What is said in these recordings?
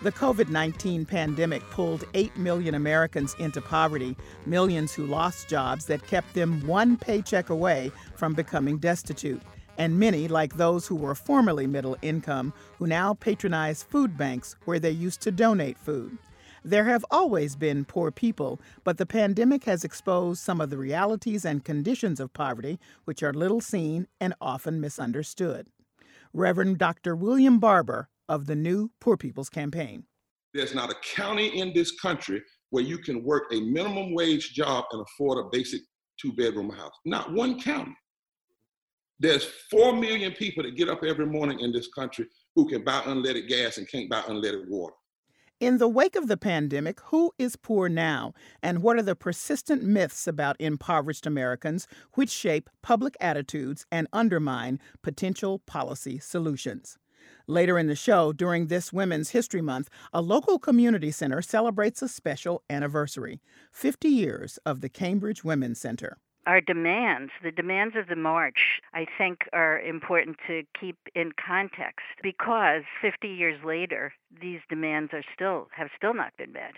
The COVID 19 pandemic pulled 8 million Americans into poverty, millions who lost jobs that kept them one paycheck away from becoming destitute, and many, like those who were formerly middle income, who now patronize food banks where they used to donate food. There have always been poor people, but the pandemic has exposed some of the realities and conditions of poverty, which are little seen and often misunderstood. Reverend Dr. William Barber of the new Poor People's Campaign. There's not a county in this country where you can work a minimum wage job and afford a basic two bedroom house. Not one county. There's 4 million people that get up every morning in this country who can buy unleaded gas and can't buy unleaded water. In the wake of the pandemic, who is poor now? And what are the persistent myths about impoverished Americans which shape public attitudes and undermine potential policy solutions? Later in the show, during this Women's History Month, a local community center celebrates a special anniversary 50 years of the Cambridge Women's Center. Our demands, the demands of the march, I think are important to keep in context because 50 years later, these demands are still have still not been met.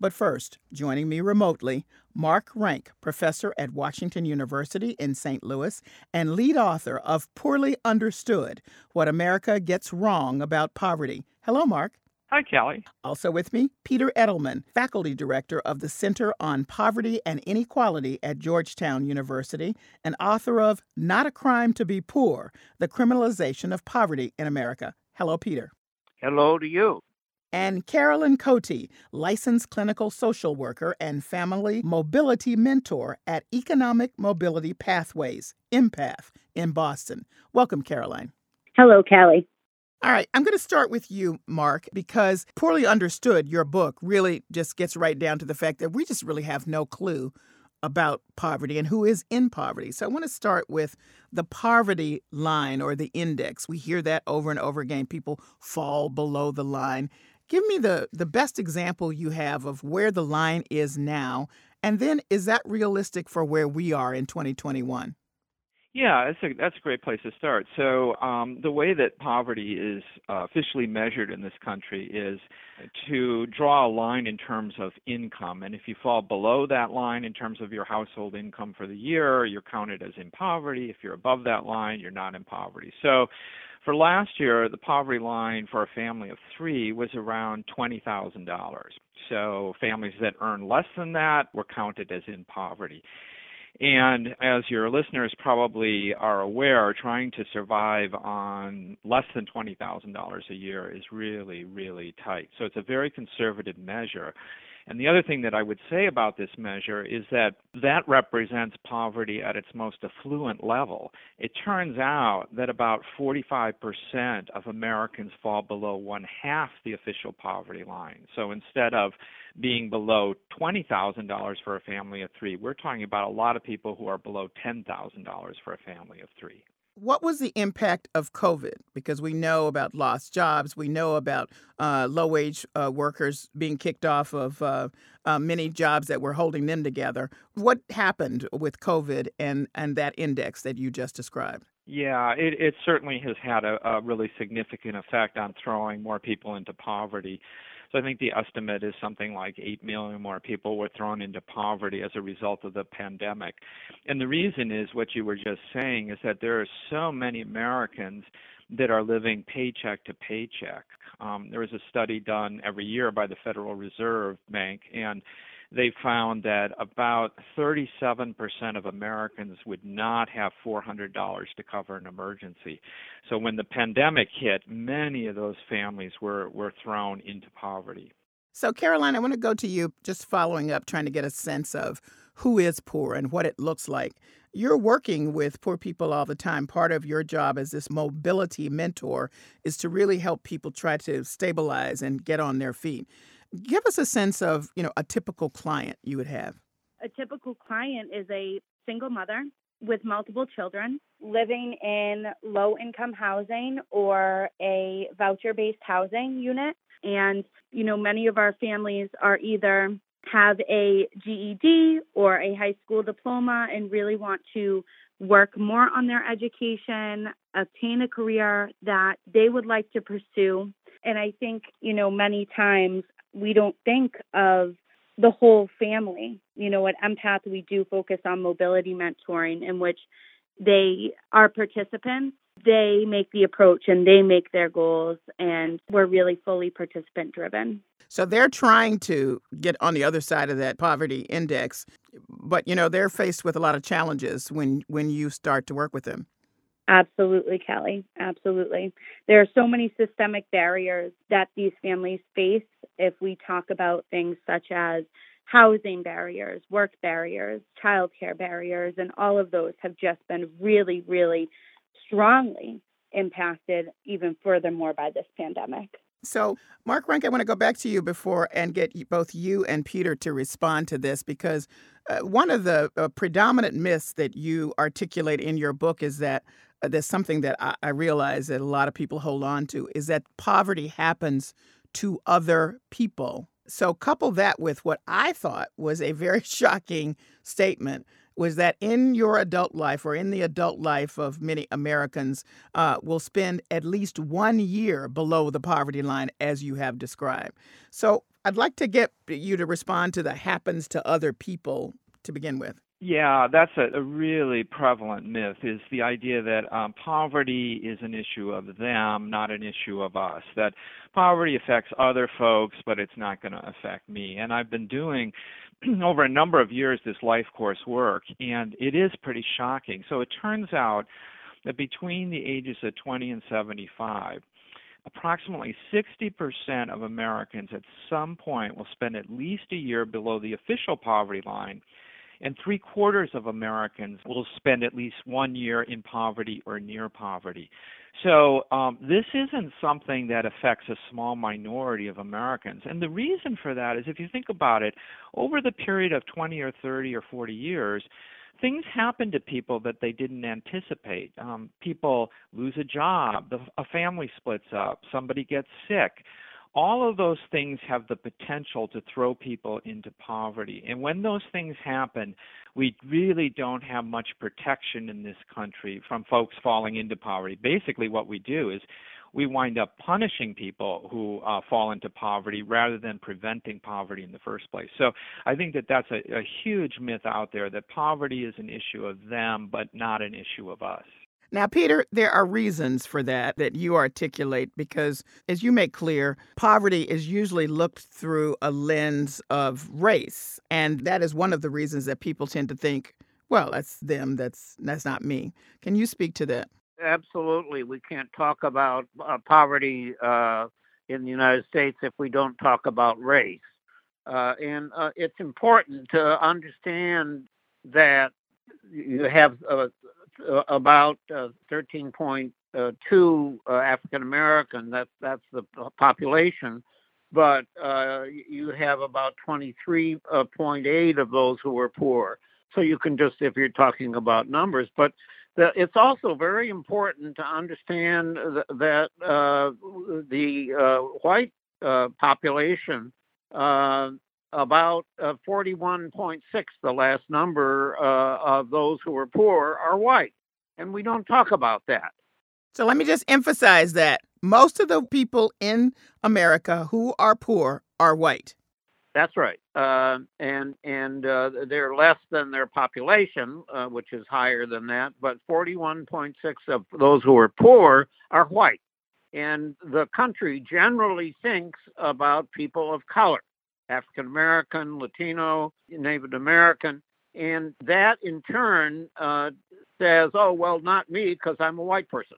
But first, joining me remotely, Mark Rank, professor at Washington University in St. Louis and lead author of Poorly Understood What America Gets Wrong About Poverty. Hello, Mark. Hi, Kelly. Also with me, Peter Edelman, faculty director of the Center on Poverty and Inequality at Georgetown University and author of Not a Crime to Be Poor The Criminalization of Poverty in America. Hello, Peter. Hello to you and Carolyn Cote, licensed clinical social worker and family mobility mentor at Economic Mobility Pathways, EMPATH, in Boston. Welcome, Caroline. Hello, Callie. All right, I'm going to start with you, Mark, because Poorly Understood, your book really just gets right down to the fact that we just really have no clue about poverty and who is in poverty. So I want to start with the poverty line or the index. We hear that over and over again. People fall below the line. Give me the, the best example you have of where the line is now. And then is that realistic for where we are in 2021? Yeah, that's a that's a great place to start. So um, the way that poverty is uh, officially measured in this country is to draw a line in terms of income, and if you fall below that line in terms of your household income for the year, you're counted as in poverty. If you're above that line, you're not in poverty. So for last year, the poverty line for a family of three was around $20,000. So families that earn less than that were counted as in poverty. And as your listeners probably are aware, trying to survive on less than $20,000 a year is really, really tight. So it's a very conservative measure. And the other thing that I would say about this measure is that that represents poverty at its most affluent level. It turns out that about 45% of Americans fall below one half the official poverty line. So instead of being below $20,000 for a family of three, we're talking about a lot of people who are below $10,000 for a family of three. What was the impact of COVID? Because we know about lost jobs, we know about uh, low wage uh, workers being kicked off of uh, uh, many jobs that were holding them together. What happened with COVID and, and that index that you just described? Yeah, it, it certainly has had a, a really significant effect on throwing more people into poverty. So I think the estimate is something like 8 million more people were thrown into poverty as a result of the pandemic. And the reason is what you were just saying is that there are so many Americans that are living paycheck to paycheck. Um, there a study done every year by the Federal Reserve Bank, and they found that about 37% of Americans would not have $400 to cover an emergency. So when the pandemic hit, many of those families were, were thrown into poverty. So, Caroline, I want to go to you just following up, trying to get a sense of who is poor and what it looks like. You're working with poor people all the time. Part of your job as this mobility mentor is to really help people try to stabilize and get on their feet. Give us a sense of, you know, a typical client you would have. A typical client is a single mother with multiple children living in low income housing or a voucher based housing unit. And, you know, many of our families are either have a GED or a high school diploma and really want to work more on their education, obtain a career that they would like to pursue. And I think, you know, many times we don't think of the whole family. You know, at Empath, we do focus on mobility mentoring, in which they are participants. They make the approach and they make their goals, and we're really fully participant driven. So they're trying to get on the other side of that poverty index, but you know they're faced with a lot of challenges when when you start to work with them. Absolutely, Kelly. Absolutely. There are so many systemic barriers that these families face if we talk about things such as housing barriers, work barriers, childcare barriers, and all of those have just been really, really strongly impacted even furthermore by this pandemic. So, Mark Rank, I want to go back to you before and get both you and Peter to respond to this because uh, one of the uh, predominant myths that you articulate in your book is that there's something that I, I realize that a lot of people hold on to is that poverty happens to other people. So, couple that with what I thought was a very shocking statement was that in your adult life or in the adult life of many Americans uh, will spend at least one year below the poverty line, as you have described. So, I'd like to get you to respond to the happens to other people to begin with. Yeah, that's a, a, really prevalent myth is the idea that um, poverty is an issue of them, not an issue of us. That poverty affects other folks, but it's not going to affect me. And I've been doing over a number of years this life course work, and it is pretty shocking. So it turns out that between the ages of 20 and 75, approximately 60% of Americans at some point will spend at least a year below the official poverty line and three quarters of Americans will spend at least one year in poverty or near poverty. So um, this isn't something that affects a small minority of Americans. And the reason for that is if you think about it, over the period of 20 or 30 or 40 years, things happen to people that they didn't anticipate. Um, people lose a job, the, a family splits up, somebody gets sick all of those things have the potential to throw people into poverty. And when those things happen, we really don't have much protection in this country from folks falling into poverty. Basically, what we do is we wind up punishing people who uh, fall into poverty rather than preventing poverty in the first place. So I think that that's a, a huge myth out there that poverty is an issue of them, but not an issue of us. Now, Peter, there are reasons for that that you articulate because, as you make clear, poverty is usually looked through a lens of race. And that is one of the reasons that people tend to think, well, that's them, that's, that's not me. Can you speak to that? Absolutely. We can't talk about uh, poverty uh, in the United States if we don't talk about race. Uh, and uh, it's important to understand that you have uh, uh, about uh, 13.2 uh, African American. That's that's the population, but you have about 23.8 of those who are poor. So you can just, if you're talking about numbers, but the, it's also very important to understand th- that uh, the uh, white uh, population about uh, 41.6, the last number uh, of those who are poor, are white. And we don't talk about that. So let me just emphasize that most of the people in America who are poor are white. That's right, uh, and and uh, they're less than their population, uh, which is higher than that. But 41.6 of those who are poor are white, and the country generally thinks about people of color African American, Latino, Native American. And that in turn uh, says, oh, well, not me because I'm a white person.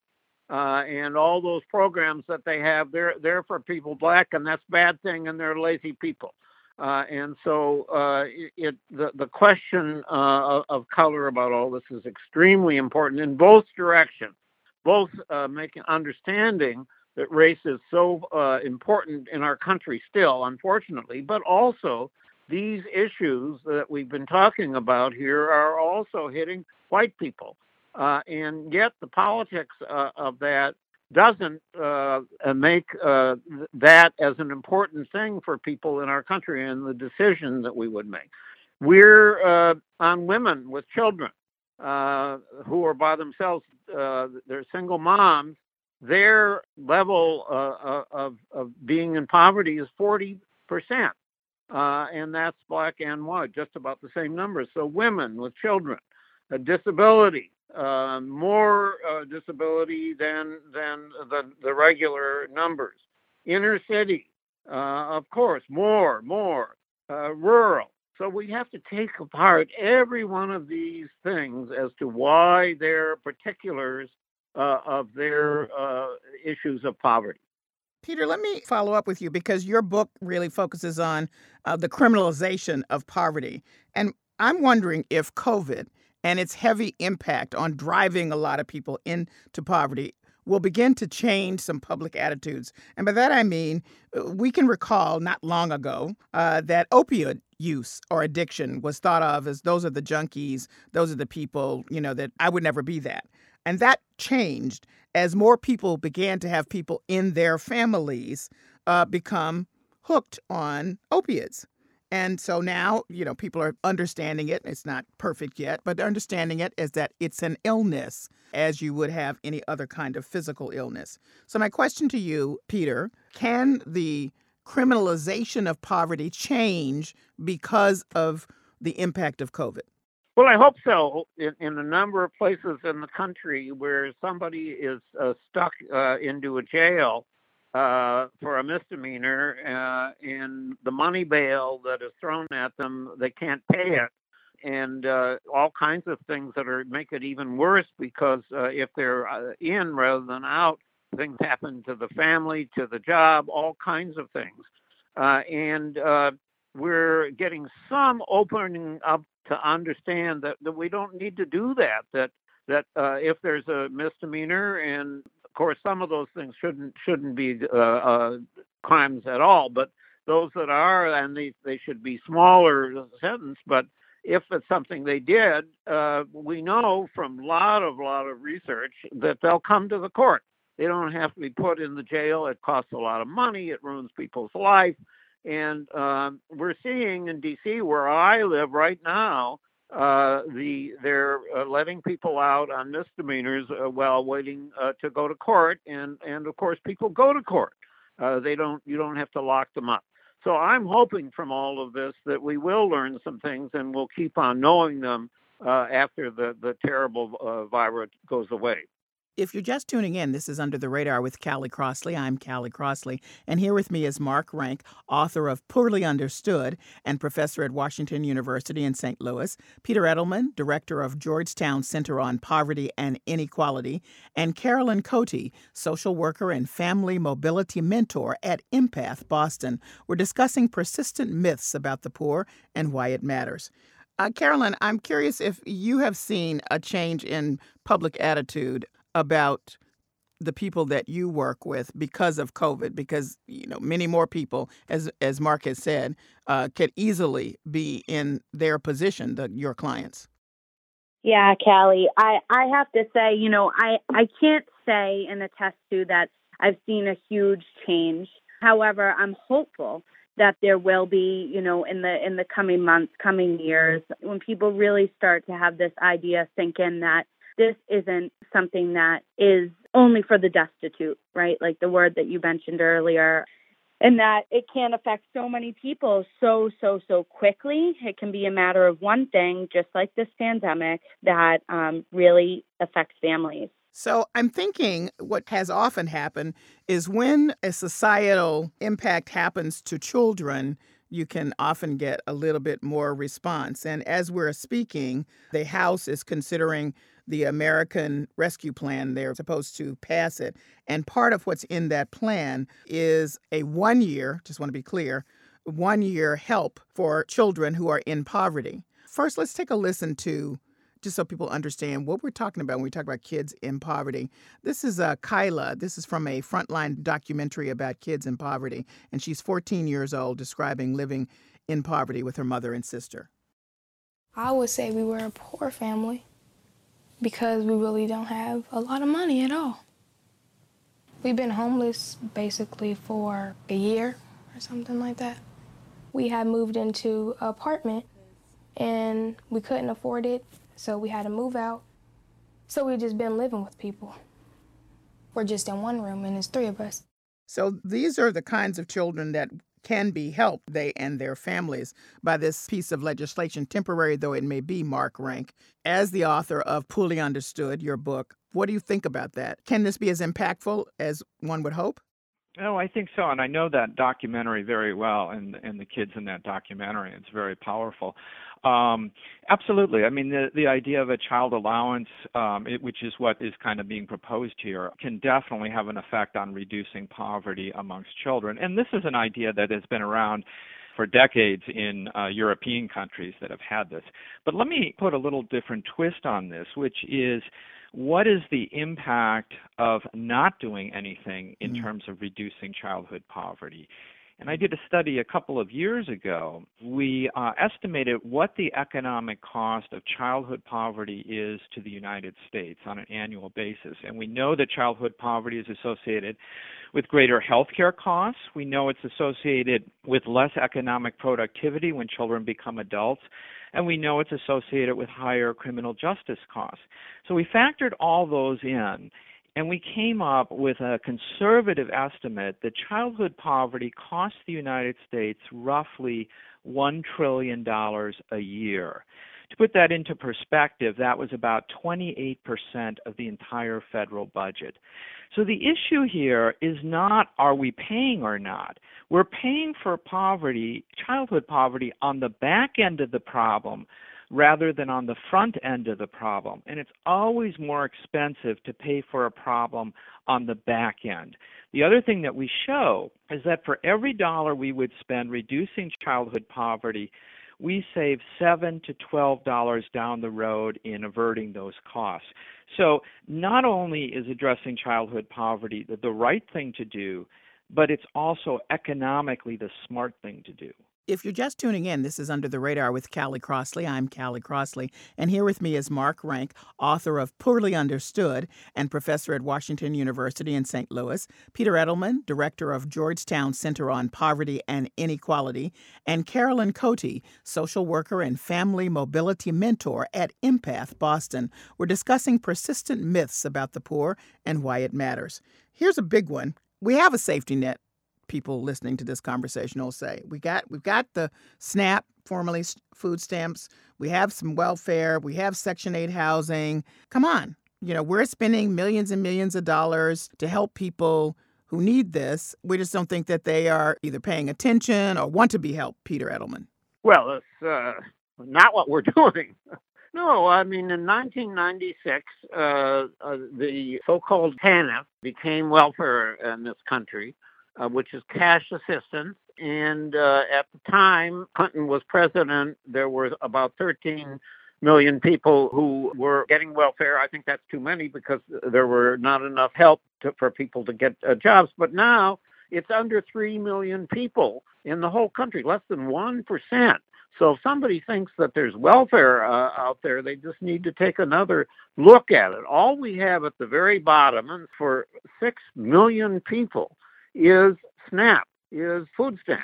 Uh, and all those programs that they have, they're, they're for people black, and that's bad thing, and they're lazy people. Uh, and so uh, it, the, the question uh, of color about all this is extremely important in both directions, both uh, making understanding that race is so uh, important in our country still, unfortunately, but also these issues that we've been talking about here are also hitting white people. Uh, and yet the politics uh, of that doesn't uh, make uh, that as an important thing for people in our country and the decision that we would make. We're uh, on women with children uh, who are by themselves, they're single moms. Their level of, of being in poverty is 40%. Uh, and that's black and white, just about the same numbers. So women with children, a disability, uh, more uh, disability than than the, the regular numbers. Inner city, uh, of course, more, more. Uh, rural. So we have to take apart every one of these things as to why they're particulars uh, of their issues of poverty. Peter, let me follow up with you because your book really focuses on uh, the criminalization of poverty. And I'm wondering if COVID and its heavy impact on driving a lot of people into poverty will begin to change some public attitudes. And by that I mean, uh, we can recall not long ago uh, that opioid use or addiction was thought of as those are the junkies, those are the people, you know, that I would never be that. And that changed as more people began to have people in their families uh, become hooked on opiates. And so now, you know, people are understanding it. It's not perfect yet, but they're understanding it as that it's an illness, as you would have any other kind of physical illness. So, my question to you, Peter can the criminalization of poverty change because of the impact of COVID? Well, I hope so. In, in, a number of places in the country where somebody is uh, stuck uh, into a jail uh, for a misdemeanor uh, and the money bail that is thrown at them, they can't pay it. And uh, all kinds of things that are make it even worse because uh, if they're in rather than out, things happen to the family, to the job, all kinds of things. and we're getting some opening up to understand that, that we don't need to do that. That that uh, if there's a misdemeanor, and of course some of those things shouldn't shouldn't be uh, uh, crimes at all, but those that are, and they they should be smaller sentence. But if it's something they did, uh, we know from a lot of lot of research that they'll come to the court. They don't have to be put in the jail. It costs a lot of money. It ruins people's life. And uh, we're seeing in D.C., where I live right now, uh, the they're uh, letting people out on misdemeanors uh, while waiting uh, to go to court, and and of course people go to court. Uh, they don't you don't have to lock them up. So I'm hoping from all of this that we will learn some things, and we'll keep on knowing them after the the terrible virus goes away. If you're just tuning in, this is Under the Radar with Callie Crossley. I'm Callie Crossley, and here with me is Mark Rank, author of Poorly Understood and professor at Washington University in St. Louis, Peter Edelman, director of Georgetown Center on Poverty and Inequality, and Carolyn Cote, social worker and family mobility mentor at Empath Boston. We're discussing persistent myths about the poor and why it matters. Uh, Carolyn, I'm curious if you have seen a change in public attitude about the people that you work with because of COVID, because you know many more people, as as Mark has said, uh, could easily be in their position, the, your clients. Yeah, Callie, I I have to say, you know, I I can't say and attest to that I've seen a huge change. However, I'm hopeful that there will be, you know, in the in the coming months, coming years, when people really start to have this idea sink in that this isn't something that is only for the destitute, right? Like the word that you mentioned earlier. And that it can affect so many people so, so, so quickly. It can be a matter of one thing, just like this pandemic, that um, really affects families. So I'm thinking what has often happened is when a societal impact happens to children, you can often get a little bit more response. And as we're speaking, the House is considering the American Rescue Plan. They're supposed to pass it. And part of what's in that plan is a one year, just want to be clear, one year help for children who are in poverty. First, let's take a listen to just so people understand what we're talking about when we talk about kids in poverty. This is uh, Kyla. This is from a frontline documentary about kids in poverty, and she's 14 years old, describing living in poverty with her mother and sister. I would say we were a poor family because we really don't have a lot of money at all. We've been homeless basically for a year or something like that. We had moved into an apartment and we couldn't afford it, so we had to move out. So we've just been living with people. We're just in one room and it's three of us. So these are the kinds of children that can be helped, they and their families, by this piece of legislation, temporary though it may be, Mark Rank. As the author of Poorly Understood, your book, what do you think about that? Can this be as impactful as one would hope? Oh, I think so, and I know that documentary very well, and and the kids in that documentary. It's very powerful. Um, absolutely. I mean, the the idea of a child allowance, um, it, which is what is kind of being proposed here, can definitely have an effect on reducing poverty amongst children. And this is an idea that has been around for decades in uh, European countries that have had this. But let me put a little different twist on this, which is what is the impact of not doing anything in mm-hmm. terms of reducing childhood poverty? And I did a study a couple of years ago. We uh, estimated what the economic cost of childhood poverty is to the United States on an annual basis. And we know that childhood poverty is associated with greater health care costs. We know it's associated with less economic productivity when children become adults. And we know it's associated with higher criminal justice costs. So we factored all those in and we came up with a conservative estimate that childhood poverty costs the United States roughly $1 trillion a year. To put that into perspective, that was about 28% of the entire federal budget. So the issue here is not are we paying or not. We're paying for poverty, childhood poverty, on the back end of the problem rather than on the front end of the problem. And it's always more expensive to pay for a problem on the back end. The other thing that we show is that for every dollar we would spend reducing childhood poverty, we save seven to twelve dollars down the road in averting those costs. So not only is addressing childhood poverty the, the right thing to do, but it's also economically the smart thing to do. If you're just tuning in, this is Under the Radar with Callie Crossley. I'm Callie Crossley, and here with me is Mark Rank, author of Poorly Understood and professor at Washington University in St. Louis, Peter Edelman, director of Georgetown Center on Poverty and Inequality, and Carolyn Cote, social worker and family mobility mentor at Empath Boston. We're discussing persistent myths about the poor and why it matters. Here's a big one. We have a safety net people listening to this conversation will say. We got we've got the SNAP, formerly food stamps. We have some welfare. We have Section 8 housing. Come on. You know, we're spending millions and millions of dollars to help people who need this. We just don't think that they are either paying attention or want to be helped, Peter Edelman. Well, it's uh, not what we're doing. No, I mean, in 1996, uh, uh, the so called TANF became welfare in this country uh, which is cash assistance. And uh, at the time Clinton was president, there were about 13 million people who were getting welfare. I think that's too many because there were not enough help to, for people to get uh, jobs. But now it's under 3 million people in the whole country, less than 1%. So if somebody thinks that there's welfare uh, out there, they just need to take another look at it. All we have at the very bottom, and for 6 million people, is SNAP, is food stamps.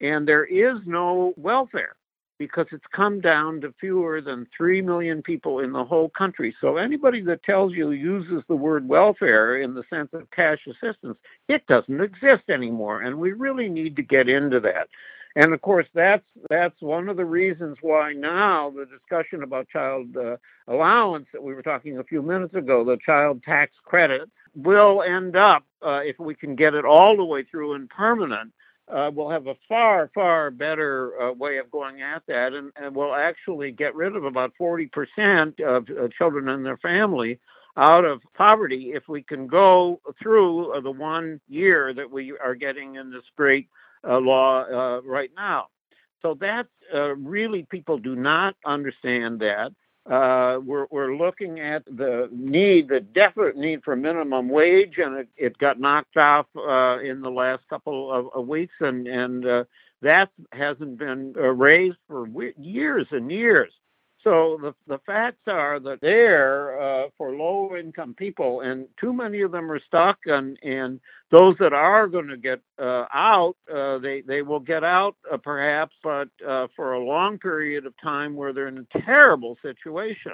And there is no welfare because it's come down to fewer than 3 million people in the whole country. So anybody that tells you uses the word welfare in the sense of cash assistance, it doesn't exist anymore. And we really need to get into that. And of course, that's that's one of the reasons why now the discussion about child uh, allowance that we were talking a few minutes ago, the child tax credit, will end up, uh, if we can get it all the way through and permanent, uh, will have a far, far better uh, way of going at that and, and we'll actually get rid of about 40% of uh, children and their family out of poverty if we can go through uh, the one year that we are getting in this great law uh, right now. So that really people do not understand that. Uh, we're, we're looking at the need, the definite need for minimum wage, and it, it got knocked off uh, in the last couple of, of weeks, and and uh, that hasn't been uh, raised for years and years. So the the facts are that there uh, for low income people, and too many of them are stuck, and and those that are going to get uh, out, uh, they they will get out uh, perhaps, but uh, for a long period of time where they're in a terrible situation,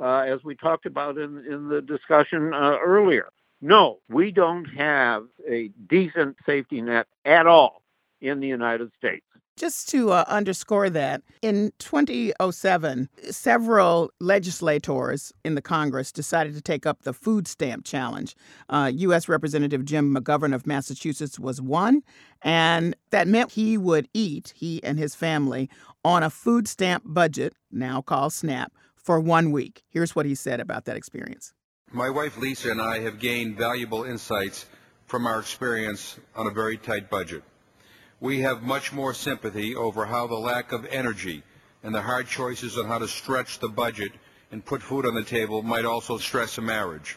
uh, as we talked about in in the discussion earlier. No, we don't have a decent safety net at all in the United States. Just to uh, underscore that, in 2007, several legislators in the Congress decided to take up the food stamp challenge. Uh, U.S. Representative Jim McGovern of Massachusetts was one, and that meant he would eat, he and his family, on a food stamp budget, now called SNAP, for one week. Here's what he said about that experience. My wife Lisa and I have gained valuable insights from our experience on a very tight budget we have much more sympathy over how the lack of energy and the hard choices on how to stretch the budget and put food on the table might also stress a marriage.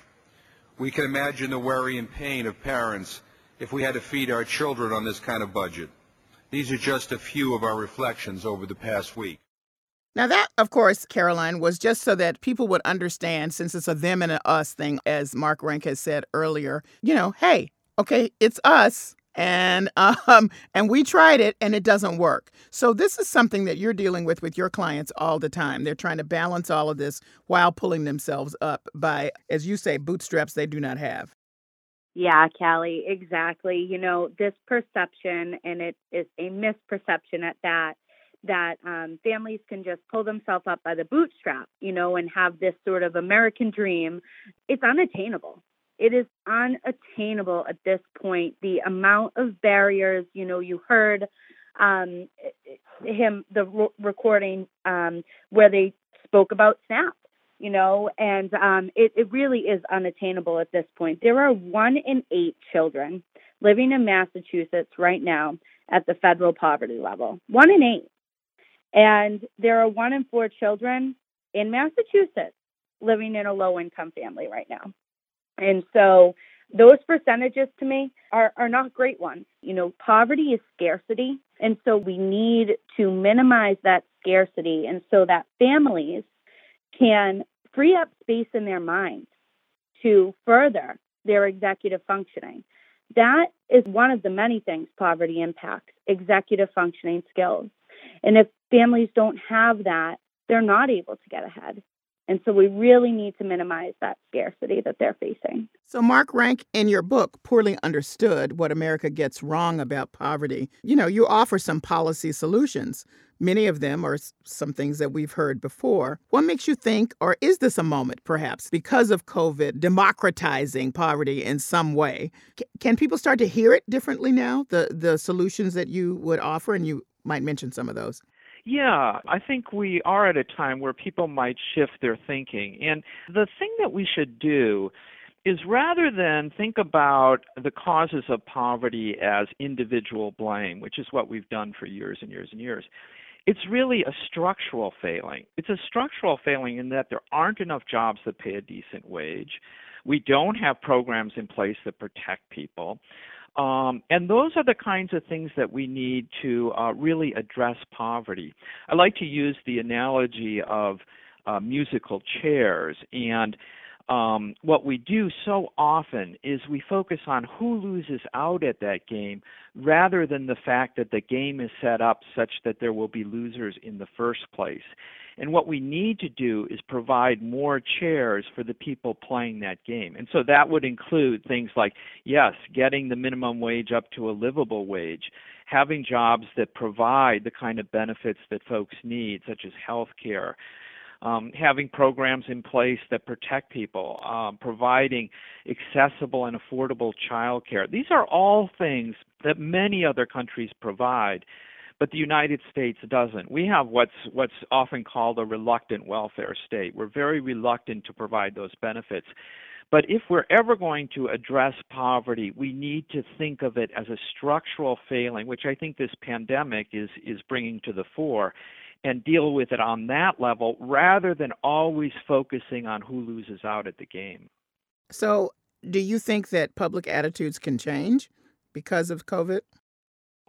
We can imagine the worry and pain of parents if we had to feed our children on this kind of budget. These are just a few of our reflections over the past week. Now, that, of course, Caroline, was just so that people would understand, since it's a them and a us thing, as Mark Rank has said earlier, you know, hey, okay, it's us and um and we tried it and it doesn't work. So this is something that you're dealing with with your clients all the time. They're trying to balance all of this while pulling themselves up by as you say bootstraps they do not have. Yeah callie exactly. You know this perception and it is a misperception at that that um, families can just pull themselves up by the bootstrap you know and have this sort of american dream. It's unattainable it is unattainable at this point. The amount of barriers, you know, you heard um, him, the re- recording um, where they spoke about SNAP, you know, and um, it, it really is unattainable at this point. There are one in eight children living in Massachusetts right now at the federal poverty level. One in eight. And there are one in four children in Massachusetts living in a low income family right now. And so those percentages to me are, are not great ones. You know, poverty is scarcity. And so we need to minimize that scarcity and so that families can free up space in their minds to further their executive functioning. That is one of the many things poverty impacts executive functioning skills. And if families don't have that, they're not able to get ahead. And so we really need to minimize that scarcity that they're facing. So, Mark Rank, in your book, Poorly Understood What America Gets Wrong About Poverty, you know, you offer some policy solutions. Many of them are some things that we've heard before. What makes you think, or is this a moment, perhaps, because of COVID, democratizing poverty in some way? C- can people start to hear it differently now, the, the solutions that you would offer? And you might mention some of those. Yeah, I think we are at a time where people might shift their thinking. And the thing that we should do is rather than think about the causes of poverty as individual blame, which is what we've done for years and years and years, it's really a structural failing. It's a structural failing in that there aren't enough jobs that pay a decent wage. We don't have programs in place that protect people. Um, and those are the kinds of things that we need to uh, really address poverty. I like to use the analogy of uh, musical chairs. And um, what we do so often is we focus on who loses out at that game rather than the fact that the game is set up such that there will be losers in the first place. And what we need to do is provide more chairs for the people playing that game. And so that would include things like, yes, getting the minimum wage up to a livable wage, having jobs that provide the kind of benefits that folks need, such as health care. Um, having programs in place that protect people, um, providing accessible and affordable child care. These are all things that many other countries provide but the United States doesn't. We have what's what's often called a reluctant welfare state. We're very reluctant to provide those benefits. But if we're ever going to address poverty, we need to think of it as a structural failing, which I think this pandemic is is bringing to the fore and deal with it on that level rather than always focusing on who loses out at the game. So, do you think that public attitudes can change because of COVID?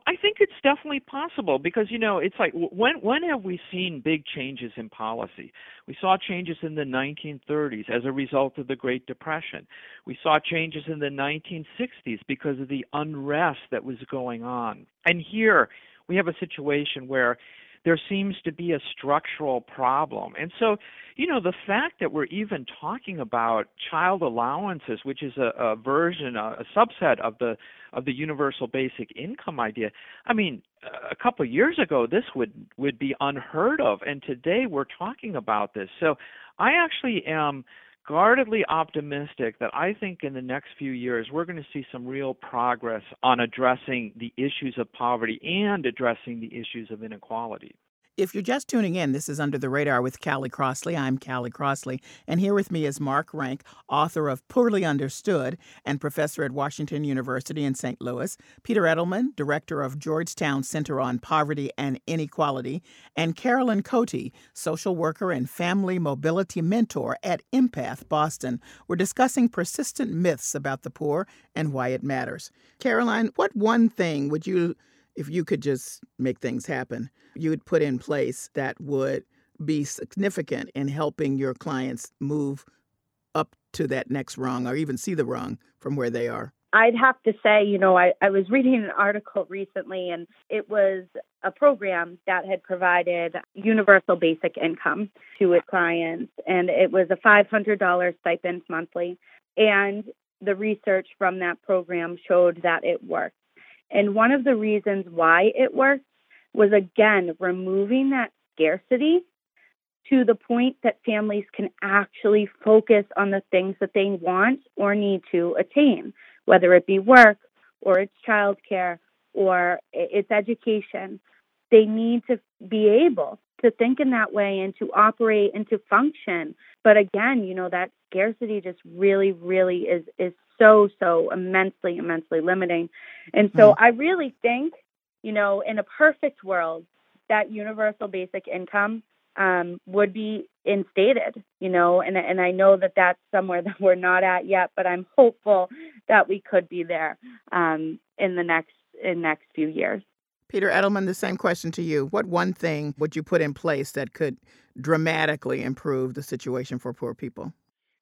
I think it's definitely possible because you know it's like when when have we seen big changes in policy? We saw changes in the 1930s as a result of the Great Depression. We saw changes in the 1960s because of the unrest that was going on. And here we have a situation where there seems to be a structural problem. And so, you know, the fact that we're even talking about child allowances, which is a, a version, a, a subset of the of the universal basic income idea. I mean, a couple of years ago this would would be unheard of and today we're talking about this. So, I actually am guardedly optimistic that I think in the next few years we're going to see some real progress on addressing the issues of poverty and addressing the issues of inequality. If you're just tuning in, this is Under the Radar with Callie Crossley. I'm Callie Crossley, and here with me is Mark Rank, author of Poorly Understood and professor at Washington University in St. Louis, Peter Edelman, director of Georgetown Center on Poverty and Inequality, and Carolyn Cote, social worker and family mobility mentor at Empath Boston. We're discussing persistent myths about the poor and why it matters. Caroline, what one thing would you if you could just make things happen, you would put in place that would be significant in helping your clients move up to that next rung or even see the rung from where they are? I'd have to say, you know, I, I was reading an article recently and it was a program that had provided universal basic income to its clients and it was a $500 stipend monthly. And the research from that program showed that it worked. And one of the reasons why it worked was again removing that scarcity to the point that families can actually focus on the things that they want or need to attain, whether it be work or it's childcare or it's education. They need to be able to think in that way and to operate and to function. But again, you know, that scarcity just really, really is is so, so immensely, immensely limiting. And so mm-hmm. I really think, you know, in a perfect world, that universal basic income um, would be instated, you know, and and I know that that's somewhere that we're not at yet, but I'm hopeful that we could be there um, in the next in next few years. Peter Edelman, the same question to you. What one thing would you put in place that could dramatically improve the situation for poor people?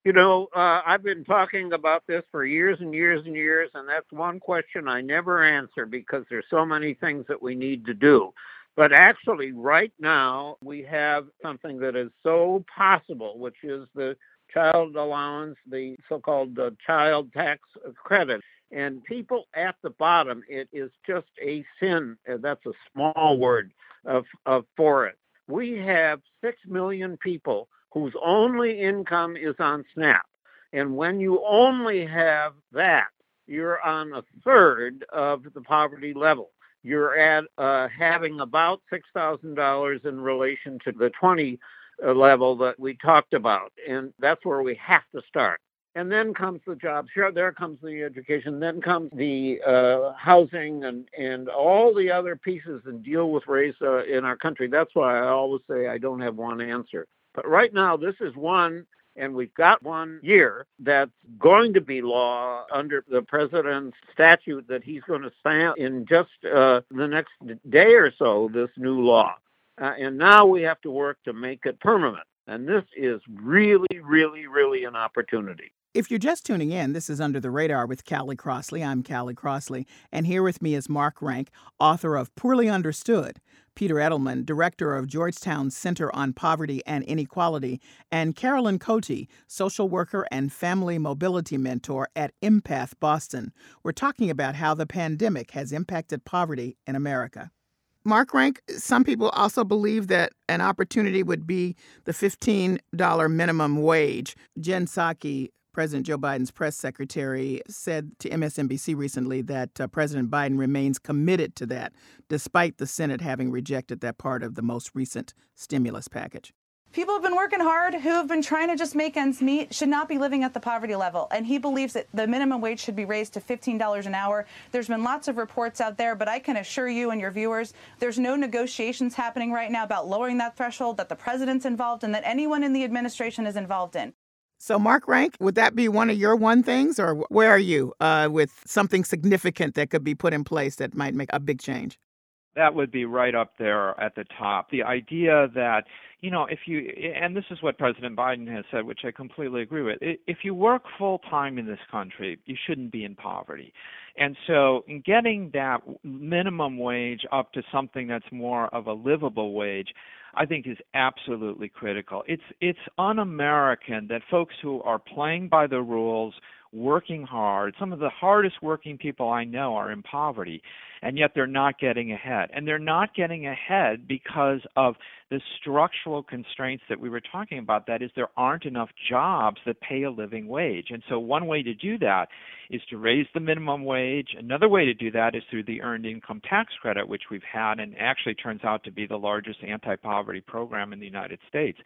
You know, uh, I've been talking about this for years and years and years, and that's one question I never answer because there's so many things that we need to do. But actually, right now, we have something that is so possible, which is the child allowance, the so called uh, child tax credit. And people at the bottom, it is just a sin. Uh, that's a small word of, of for it. We have 6 million people whose only income is on SNAP. And when you only have that, you're on a third of the poverty level. You're at uh, having about $6,000 in relation to the 20 uh, level that we talked about. And that's where we have to start. And then comes the jobs. Sure, there comes the education. Then comes the uh, housing and, and all the other pieces and deal with race uh, in our country. That's why I always say I don't have one answer. But right now, this is one, and we've got one year that's going to be law under the president's statute that he's going to sign in just uh, the next day or so, this new law. Uh, and now we have to work to make it permanent. And this is really, really, really an opportunity. If you're just tuning in, this is Under the Radar with Callie Crossley. I'm Callie Crossley, and here with me is Mark Rank, author of Poorly Understood, Peter Edelman, director of Georgetown's Center on Poverty and Inequality, and Carolyn Cote, social worker and family mobility mentor at Empath Boston. We're talking about how the pandemic has impacted poverty in America. Mark Rank, some people also believe that an opportunity would be the $15 minimum wage. Jen Psaki President Joe Biden's press secretary said to MSNBC recently that uh, President Biden remains committed to that, despite the Senate having rejected that part of the most recent stimulus package. People have been working hard who have been trying to just make ends meet should not be living at the poverty level. And he believes that the minimum wage should be raised to $15 an hour. There's been lots of reports out there, but I can assure you and your viewers there's no negotiations happening right now about lowering that threshold that the president's involved and that anyone in the administration is involved in. So, Mark Rank, would that be one of your one things, or where are you uh, with something significant that could be put in place that might make a big change? That would be right up there at the top. The idea that you know, if you, and this is what President Biden has said, which I completely agree with, if you work full time in this country, you shouldn't be in poverty. And so, in getting that minimum wage up to something that's more of a livable wage, I think is absolutely critical. It's it's un-American that folks who are playing by the rules, working hard, some of the hardest working people I know are in poverty, and yet they're not getting ahead. And they're not getting ahead because of the structural constraints that we were talking about. That is, there aren't enough jobs that pay a living wage. And so, one way to do that is to raise the minimum wage. Another way to do that is through the Earned Income Tax Credit, which we've had and actually turns out to be the largest anti poverty program in the United States.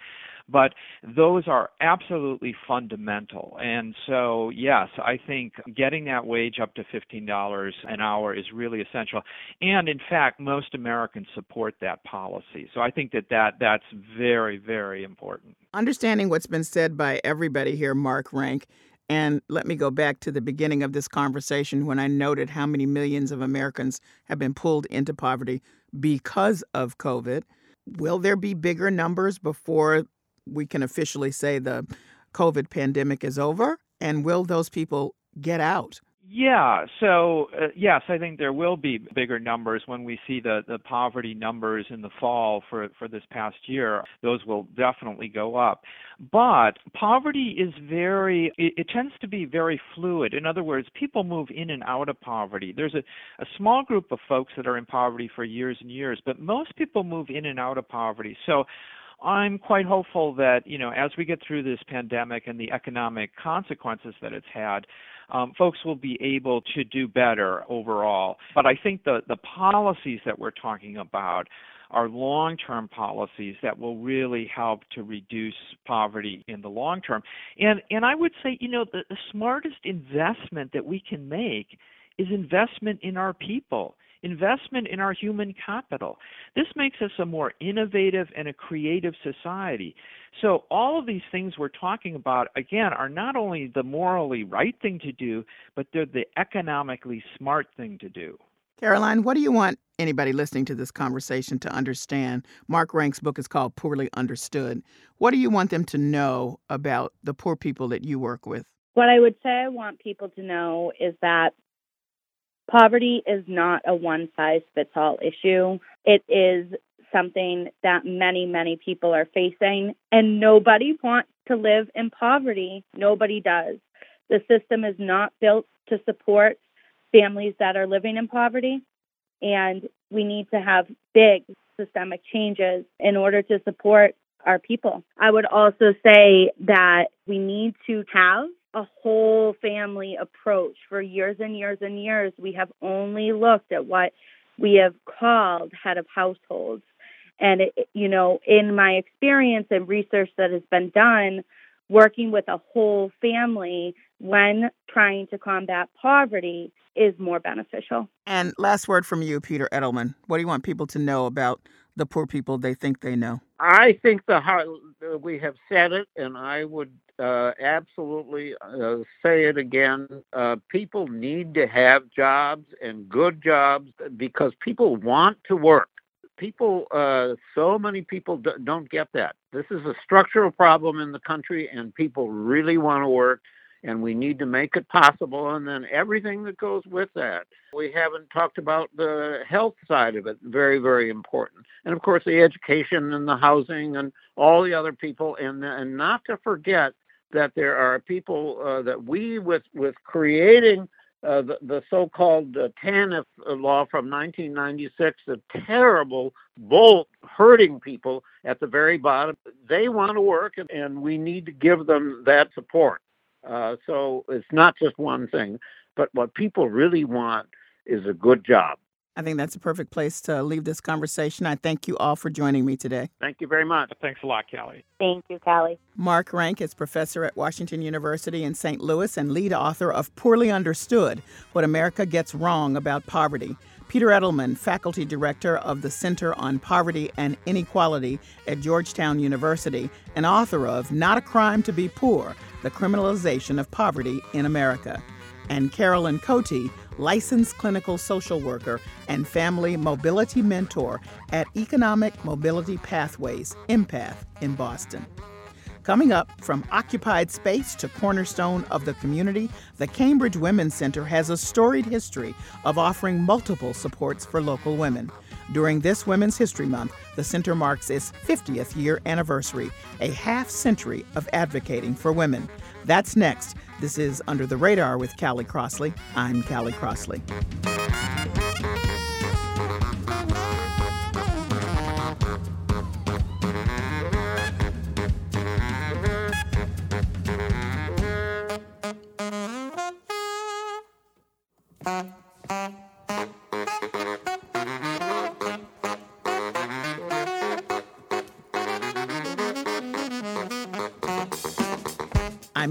But those are absolutely fundamental. And so, yes, I think getting that wage up to $15 an hour is really essential. And in fact, most Americans support that policy. So I think that, that that's very, very important. Understanding what's been said by everybody here, Mark Rank, and let me go back to the beginning of this conversation when I noted how many millions of Americans have been pulled into poverty because of COVID. Will there be bigger numbers before we can officially say the COVID pandemic is over? And will those people get out? Yeah, so uh, yes, I think there will be bigger numbers when we see the, the poverty numbers in the fall for, for this past year. Those will definitely go up. But poverty is very, it, it tends to be very fluid. In other words, people move in and out of poverty. There's a, a small group of folks that are in poverty for years and years, but most people move in and out of poverty. So I'm quite hopeful that, you know, as we get through this pandemic and the economic consequences that it's had, um, folks will be able to do better overall. But I think the, the policies that we're talking about are long term policies that will really help to reduce poverty in the long term. And and I would say, you know, the, the smartest investment that we can make is investment in our people investment in our human capital. This makes us a more innovative and a creative society. So, all of these things we're talking about, again, are not only the morally right thing to do, but they're the economically smart thing to do. Caroline, what do you want anybody listening to this conversation to understand? Mark Rank's book is called Poorly Understood. What do you want them to know about the poor people that you work with? What I would say I want people to know is that Poverty is not a one size fits all issue. It is something that many, many people are facing, and nobody wants to live in poverty. Nobody does. The system is not built to support families that are living in poverty, and we need to have big systemic changes in order to support our people. I would also say that we need to have a whole family approach. For years and years and years, we have only looked at what we have called head of households. And, it, you know, in my experience and research that has been done, working with a whole family when trying to combat poverty is more beneficial. And last word from you, Peter Edelman. What do you want people to know about the poor people they think they know? I think the we have said it, and I would uh, absolutely uh, say it again. Uh, people need to have jobs and good jobs because people want to work. People, uh, so many people don't get that. This is a structural problem in the country, and people really want to work and we need to make it possible and then everything that goes with that. We haven't talked about the health side of it, very, very important. And of course, the education and the housing and all the other people, and, and not to forget that there are people uh, that we, with, with creating uh, the, the, so-called uh, TANF law from 1996, the terrible bolt hurting people at the very bottom. They want to work, and, and we need to give them that support. Uh, so it's not just one thing, but what people really want is a good job. I think that's a perfect place to leave this conversation. I thank you all for joining me today. Thank you very much. Thanks a lot, Callie. Thank you, Callie. Mark Rank is professor at Washington University in St. Louis and lead author of Poorly Understood What America Gets Wrong About Poverty. Peter Edelman, faculty director of the Center on Poverty and Inequality at Georgetown University, and author of Not a Crime to Be Poor The Criminalization of Poverty in America. And Carolyn Cote, licensed clinical social worker and family mobility mentor at Economic Mobility Pathways, EMPATH, in Boston. Coming up, from occupied space to cornerstone of the community, the Cambridge Women's Center has a storied history of offering multiple supports for local women. During this Women's History Month, the center marks its 50th year anniversary, a half century of advocating for women. That's next. This is Under the Radar with Callie Crossley. I'm Callie Crossley.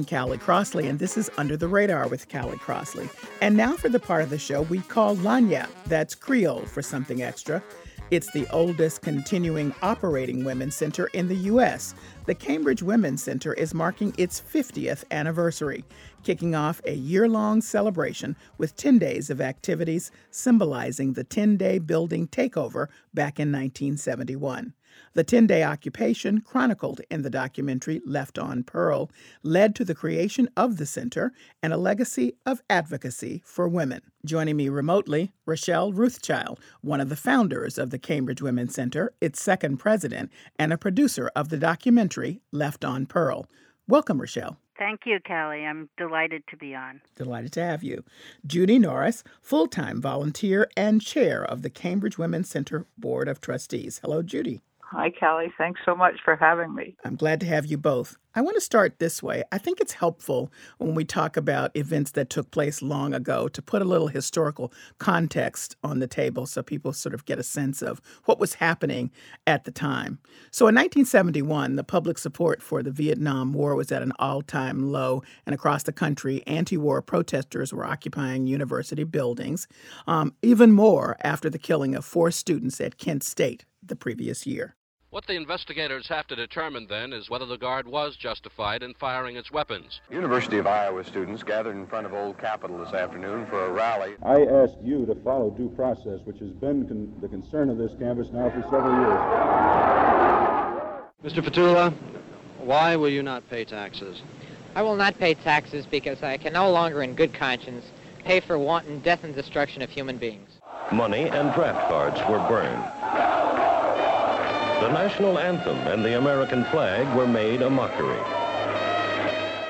Callie Crossley, and this is Under the Radar with Callie Crossley. And now for the part of the show we call Lagniappe. That's Creole for something extra. It's the oldest continuing operating women's center in the U.S. The Cambridge Women's Center is marking its 50th anniversary, kicking off a year long celebration with 10 days of activities symbolizing the 10 day building takeover back in 1971. The 10 day occupation, chronicled in the documentary Left on Pearl, led to the creation of the center and a legacy of advocacy for women. Joining me remotely, Rochelle Ruthchild, one of the founders of the Cambridge Women's Center, its second president, and a producer of the documentary Left on Pearl. Welcome, Rochelle. Thank you, Callie. I'm delighted to be on. Delighted to have you. Judy Norris, full time volunteer and chair of the Cambridge Women's Center Board of Trustees. Hello, Judy. Hi, Callie. Thanks so much for having me. I'm glad to have you both. I want to start this way. I think it's helpful when we talk about events that took place long ago to put a little historical context on the table so people sort of get a sense of what was happening at the time. So in 1971, the public support for the Vietnam War was at an all time low, and across the country, anti war protesters were occupying university buildings, um, even more after the killing of four students at Kent State the previous year. What the investigators have to determine then is whether the guard was justified in firing its weapons. University of Iowa students gathered in front of Old Capitol this afternoon for a rally. I ask you to follow due process, which has been con- the concern of this campus now for several years. Mr. Fatula, why will you not pay taxes? I will not pay taxes because I can no longer in good conscience pay for wanton death and destruction of human beings. Money and draft cards were burned. The national anthem and the American flag were made a mockery.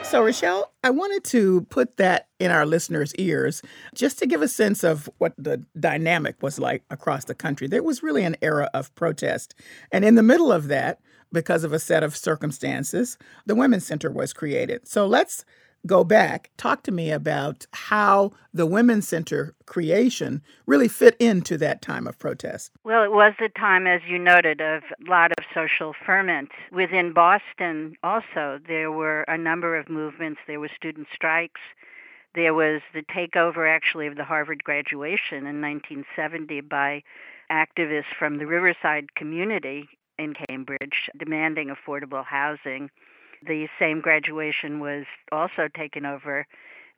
So, Rochelle, I wanted to put that in our listeners' ears just to give a sense of what the dynamic was like across the country. There was really an era of protest. And in the middle of that, because of a set of circumstances, the Women's Center was created. So let's go back, talk to me about how the Women's Center creation really fit into that time of protest. Well, it was a time, as you noted, of a lot of social ferment. Within Boston, also, there were a number of movements. There were student strikes. There was the takeover, actually, of the Harvard graduation in 1970 by activists from the Riverside community in Cambridge demanding affordable housing the same graduation was also taken over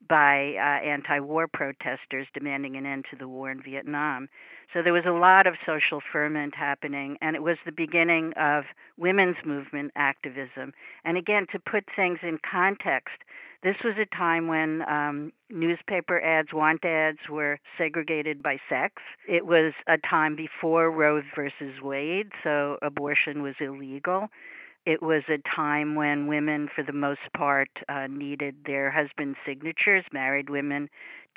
by uh, anti war protesters demanding an end to the war in Vietnam. So there was a lot of social ferment happening, and it was the beginning of women's movement activism. And again, to put things in context, this was a time when um, newspaper ads, want ads, were segregated by sex. It was a time before Roe versus Wade, so abortion was illegal. It was a time when women, for the most part, uh, needed their husband's signatures, married women,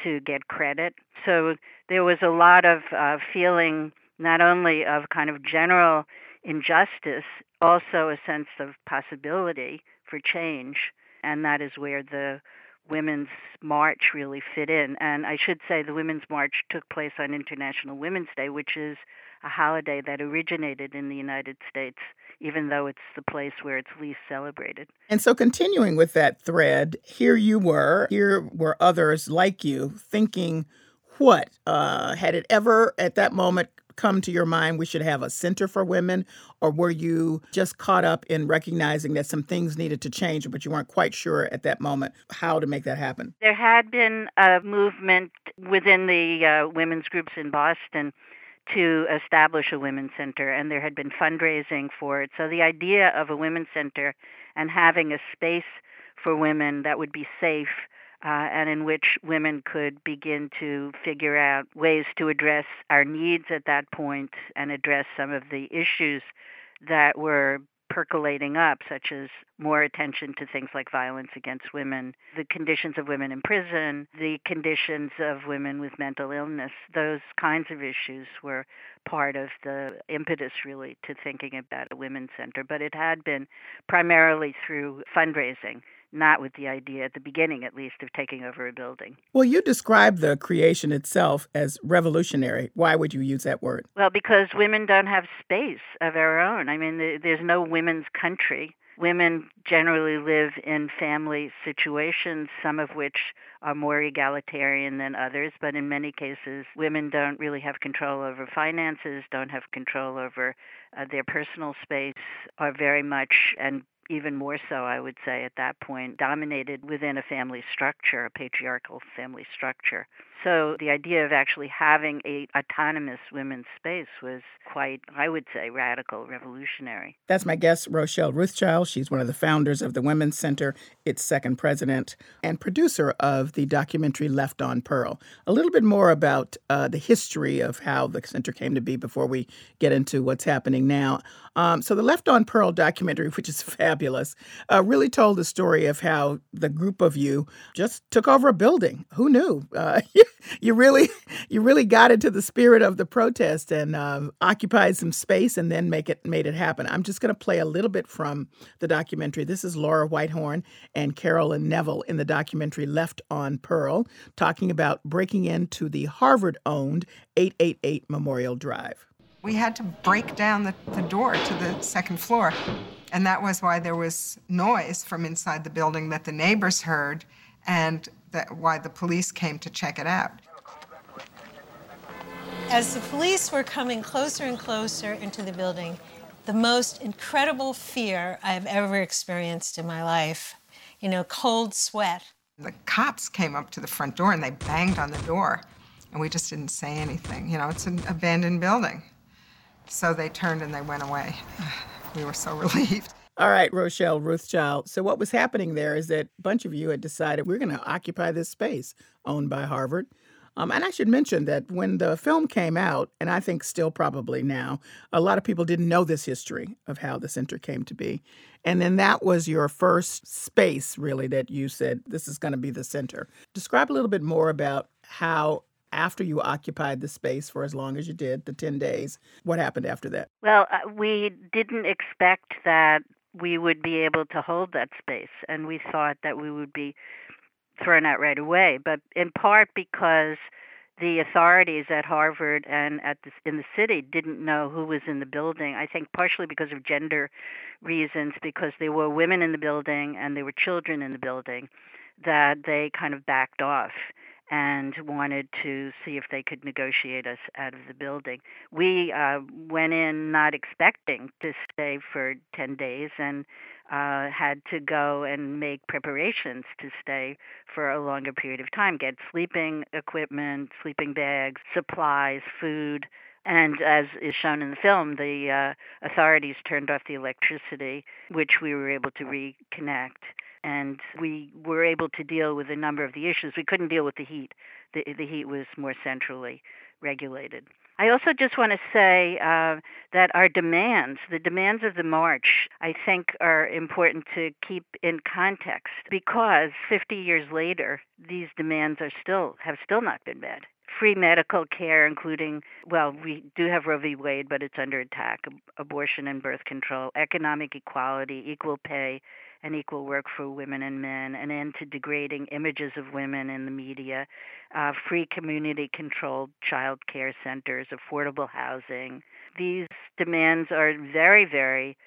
to get credit. So there was a lot of uh, feeling not only of kind of general injustice, also a sense of possibility for change. And that is where the women's march really fit in. And I should say the women's march took place on International Women's Day, which is a holiday that originated in the United States, even though it's the place where it's least celebrated. And so, continuing with that thread, here you were, here were others like you thinking, what? Uh, had it ever at that moment come to your mind we should have a center for women? Or were you just caught up in recognizing that some things needed to change, but you weren't quite sure at that moment how to make that happen? There had been a movement within the uh, women's groups in Boston to establish a women's center, and there had been fundraising for it. So the idea of a women's center and having a space for women that would be safe uh, and in which women could begin to figure out ways to address our needs at that point and address some of the issues that were percolating up, such as more attention to things like violence against women, the conditions of women in prison, the conditions of women with mental illness. Those kinds of issues were part of the impetus, really, to thinking about a women's center. But it had been primarily through fundraising not with the idea at the beginning, at least, of taking over a building. Well, you describe the creation itself as revolutionary. Why would you use that word? Well, because women don't have space of our own. I mean, there's no women's country. Women generally live in family situations, some of which are more egalitarian than others, but in many cases, women don't really have control over finances, don't have control over uh, their personal space, are very much and even more so, I would say, at that point, dominated within a family structure, a patriarchal family structure. So the idea of actually having a autonomous women's space was quite, I would say, radical, revolutionary. That's my guest, Rochelle Ruthchild. She's one of the founders of the Women's Center, its second president, and producer of the documentary Left on Pearl. A little bit more about uh, the history of how the center came to be before we get into what's happening now. Um, so the Left on Pearl documentary, which is fabulous, uh, really told the story of how the group of you just took over a building. Who knew? Uh, you really you really got into the spirit of the protest and uh, occupied some space and then make it made it happen. I'm just going to play a little bit from the documentary. This is Laura Whitehorn and Carolyn Neville in the documentary Left on Pearl talking about breaking into the Harvard-owned 888 Memorial Drive. We had to break down the, the door to the second floor, and that was why there was noise from inside the building that the neighbors heard and that why the police came to check it out. As the police were coming closer and closer into the building, the most incredible fear I've ever experienced in my life, you know, cold sweat. The cops came up to the front door and they banged on the door, and we just didn't say anything. You know, it's an abandoned building. So they turned and they went away. We were so relieved. All right, Rochelle Ruthchild. So, what was happening there is that a bunch of you had decided we're going to occupy this space owned by Harvard. Um, and I should mention that when the film came out, and I think still probably now, a lot of people didn't know this history of how the center came to be. And then that was your first space, really, that you said this is going to be the center. Describe a little bit more about how after you occupied the space for as long as you did, the 10 days, what happened after that? Well, uh, we didn't expect that we would be able to hold that space. And we thought that we would be thrown out right away, but in part because the authorities at Harvard and at the, in the city didn't know who was in the building. I think partially because of gender reasons, because there were women in the building and there were children in the building, that they kind of backed off and wanted to see if they could negotiate us out of the building. We uh, went in not expecting to stay for 10 days and uh, had to go and make preparations to stay for a longer period of time, get sleeping equipment, sleeping bags, supplies, food. And as is shown in the film, the uh, authorities turned off the electricity, which we were able to reconnect and we were able to deal with a number of the issues. We couldn't deal with the heat. The, the heat was more centrally regulated. I also just want to say uh, that our demands, the demands of the march, I think are important to keep in context because 50 years later, these demands are still have still not been met. Free medical care, including, well, we do have Roe v. Wade, but it's under attack, abortion and birth control, economic equality, equal pay, and equal work for women and men, an end to degrading images of women in the media, uh, free community controlled child care centers, affordable housing. These demands are very, very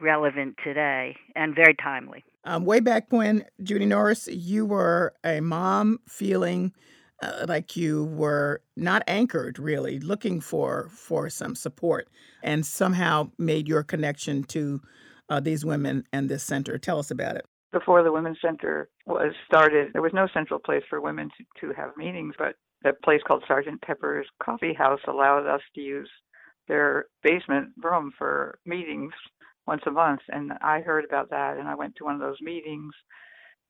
relevant today and very timely. Um, way back when, Judy Norris, you were a mom feeling uh, like you were not anchored really looking for for some support and somehow made your connection to uh, these women and this center. Tell us about it. Before the women's center was started there was no central place for women to, to have meetings but a place called sergeant pepper's coffee house allowed us to use their basement room for meetings once a month. And i heard about that and i went to one of those meetings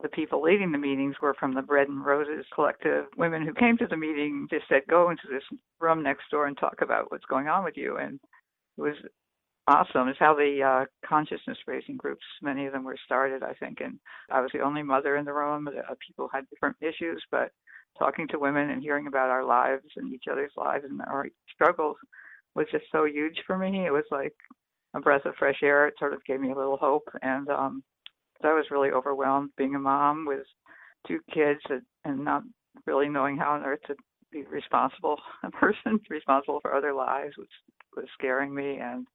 the people leading the meetings were from the Bread and Roses collective. Women who came to the meeting just said, go into this room next door and talk about what's going on with you. And it was awesome. It's how the uh, consciousness raising groups, many of them were started, I think. And I was the only mother in the room. Uh, people had different issues, but talking to women and hearing about our lives and each other's lives and our struggles was just so huge for me. It was like a breath of fresh air. It sort of gave me a little hope. And um, I was really overwhelmed being a mom with two kids and not really knowing how on earth to be responsible a person responsible for other lives which was scaring me and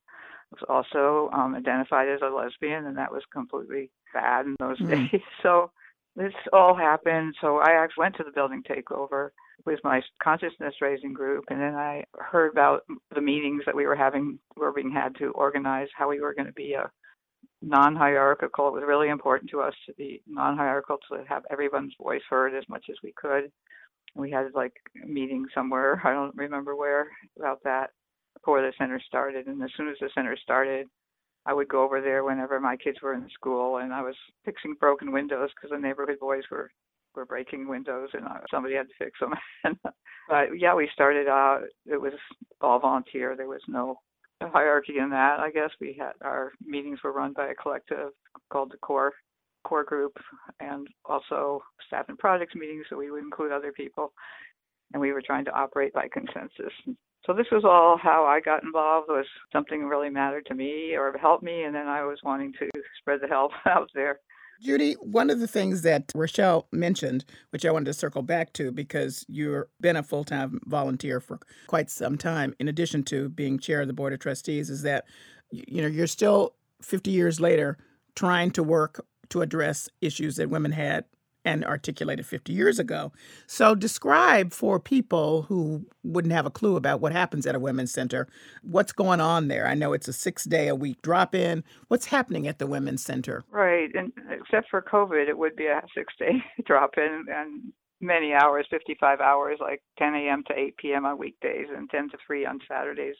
was also um identified as a lesbian and that was completely bad in those mm. days so this all happened so i actually went to the building takeover with my consciousness raising group and then i heard about the meetings that we were having were being had to organize how we were going to be a non-hierarchical. It was really important to us to be non-hierarchical to have everyone's voice heard as much as we could. We had like a meeting somewhere, I don't remember where, about that before the center started. And as soon as the center started, I would go over there whenever my kids were in school, and I was fixing broken windows because the neighborhood boys were were breaking windows, and uh, somebody had to fix them. but yeah, we started out. It was all volunteer. There was no a hierarchy in that. I guess. We had our meetings were run by a collective called the core core group and also staff and projects meetings so we would include other people. And we were trying to operate by consensus. So this was all how i got involved was something really mattered to me or helped me and then i was wanting to spread the help out there Judy, one of the things that Rochelle mentioned, which I wanted to circle back to because you've been a full time volunteer for quite some time, in addition to being chair of the Board of Trustees, is that you know you're still 50 years later trying to work to address issues that women had and articulated 50 years ago. So, describe for people who wouldn't have a clue about what happens at a women's center what's going on there. I know it's a six day a week drop in. What's happening at the women's center? Right. And except for COVID, it would be a six day drop in and many hours 55 hours, like 10 a.m. to 8 p.m. on weekdays and 10 to 3 on Saturdays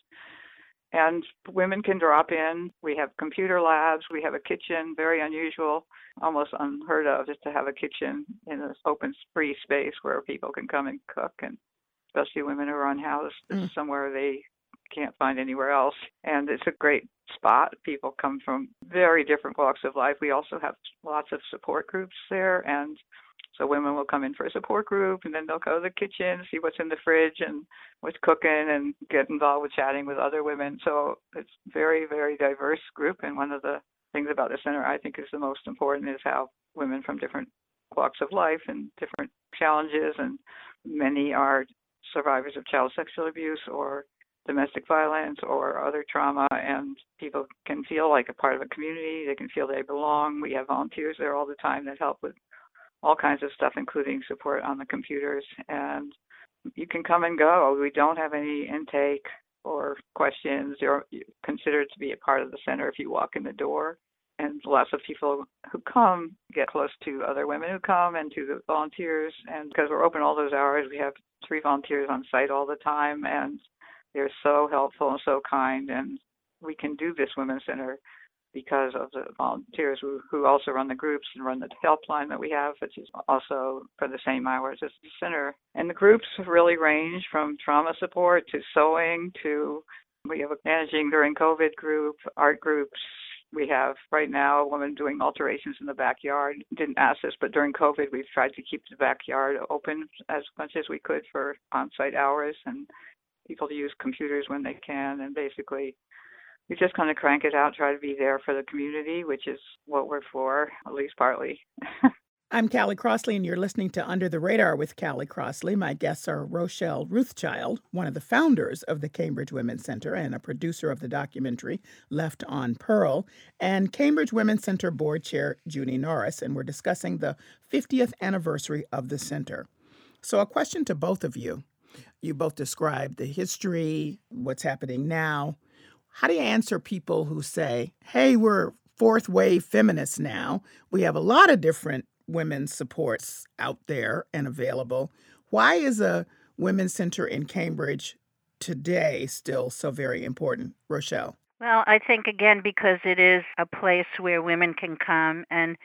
and women can drop in. We have computer labs. We have a kitchen, very unusual, almost unheard of, just to have a kitchen in this open free space where people can come and cook, and especially women who are unhoused. This mm. is somewhere they can't find anywhere else, and it's a great spot. People come from very different walks of life. We also have lots of support groups there, and so women will come in for a support group and then they'll go to the kitchen, see what's in the fridge and what's cooking and get involved with chatting with other women. So it's very, very diverse group and one of the things about the center I think is the most important is how women from different walks of life and different challenges and many are survivors of child sexual abuse or domestic violence or other trauma and people can feel like a part of a community they can feel they belong we have volunteers there all the time that help with all kinds of stuff, including support on the computers. And you can come and go. We don't have any intake or questions. You're considered to be a part of the center if you walk in the door. And lots of people who come get close to other women who come and to the volunteers. And because we're open all those hours, we have three volunteers on site all the time. And they're so helpful and so kind. And we can do this Women's Center because of the volunteers who, also run the groups and run the helpline that we have, which is also for the same hours as the center. And the groups really range from trauma support to sewing to we have a managing during COVID group, art groups. We have right now a woman doing alterations in the backyard. Didn't ask this, but during COVID, we've tried to keep the backyard open as much as we could for on site hours and people to use computers when they can. And basically, we just kind of crank it out, try to be there for the community, which is what we're for, at least partly. I'm Callie Crossley, and you're listening to Under the Radar with Callie Crossley. My guests are Rochelle Ruthchild, one of the founders of the Cambridge Women's Center and a producer of the documentary Left on Pearl, and Cambridge Women's Center Board Chair Judy Norris, and we're discussing the 50th anniversary of the center. So, a question to both of you. You both described the history, what's happening now. How do you answer people who say, hey, we're fourth wave feminists now? We have a lot of different women's supports out there and available. Why is a women's center in Cambridge today still so very important, Rochelle? Well, I think again because it is a place where women can come and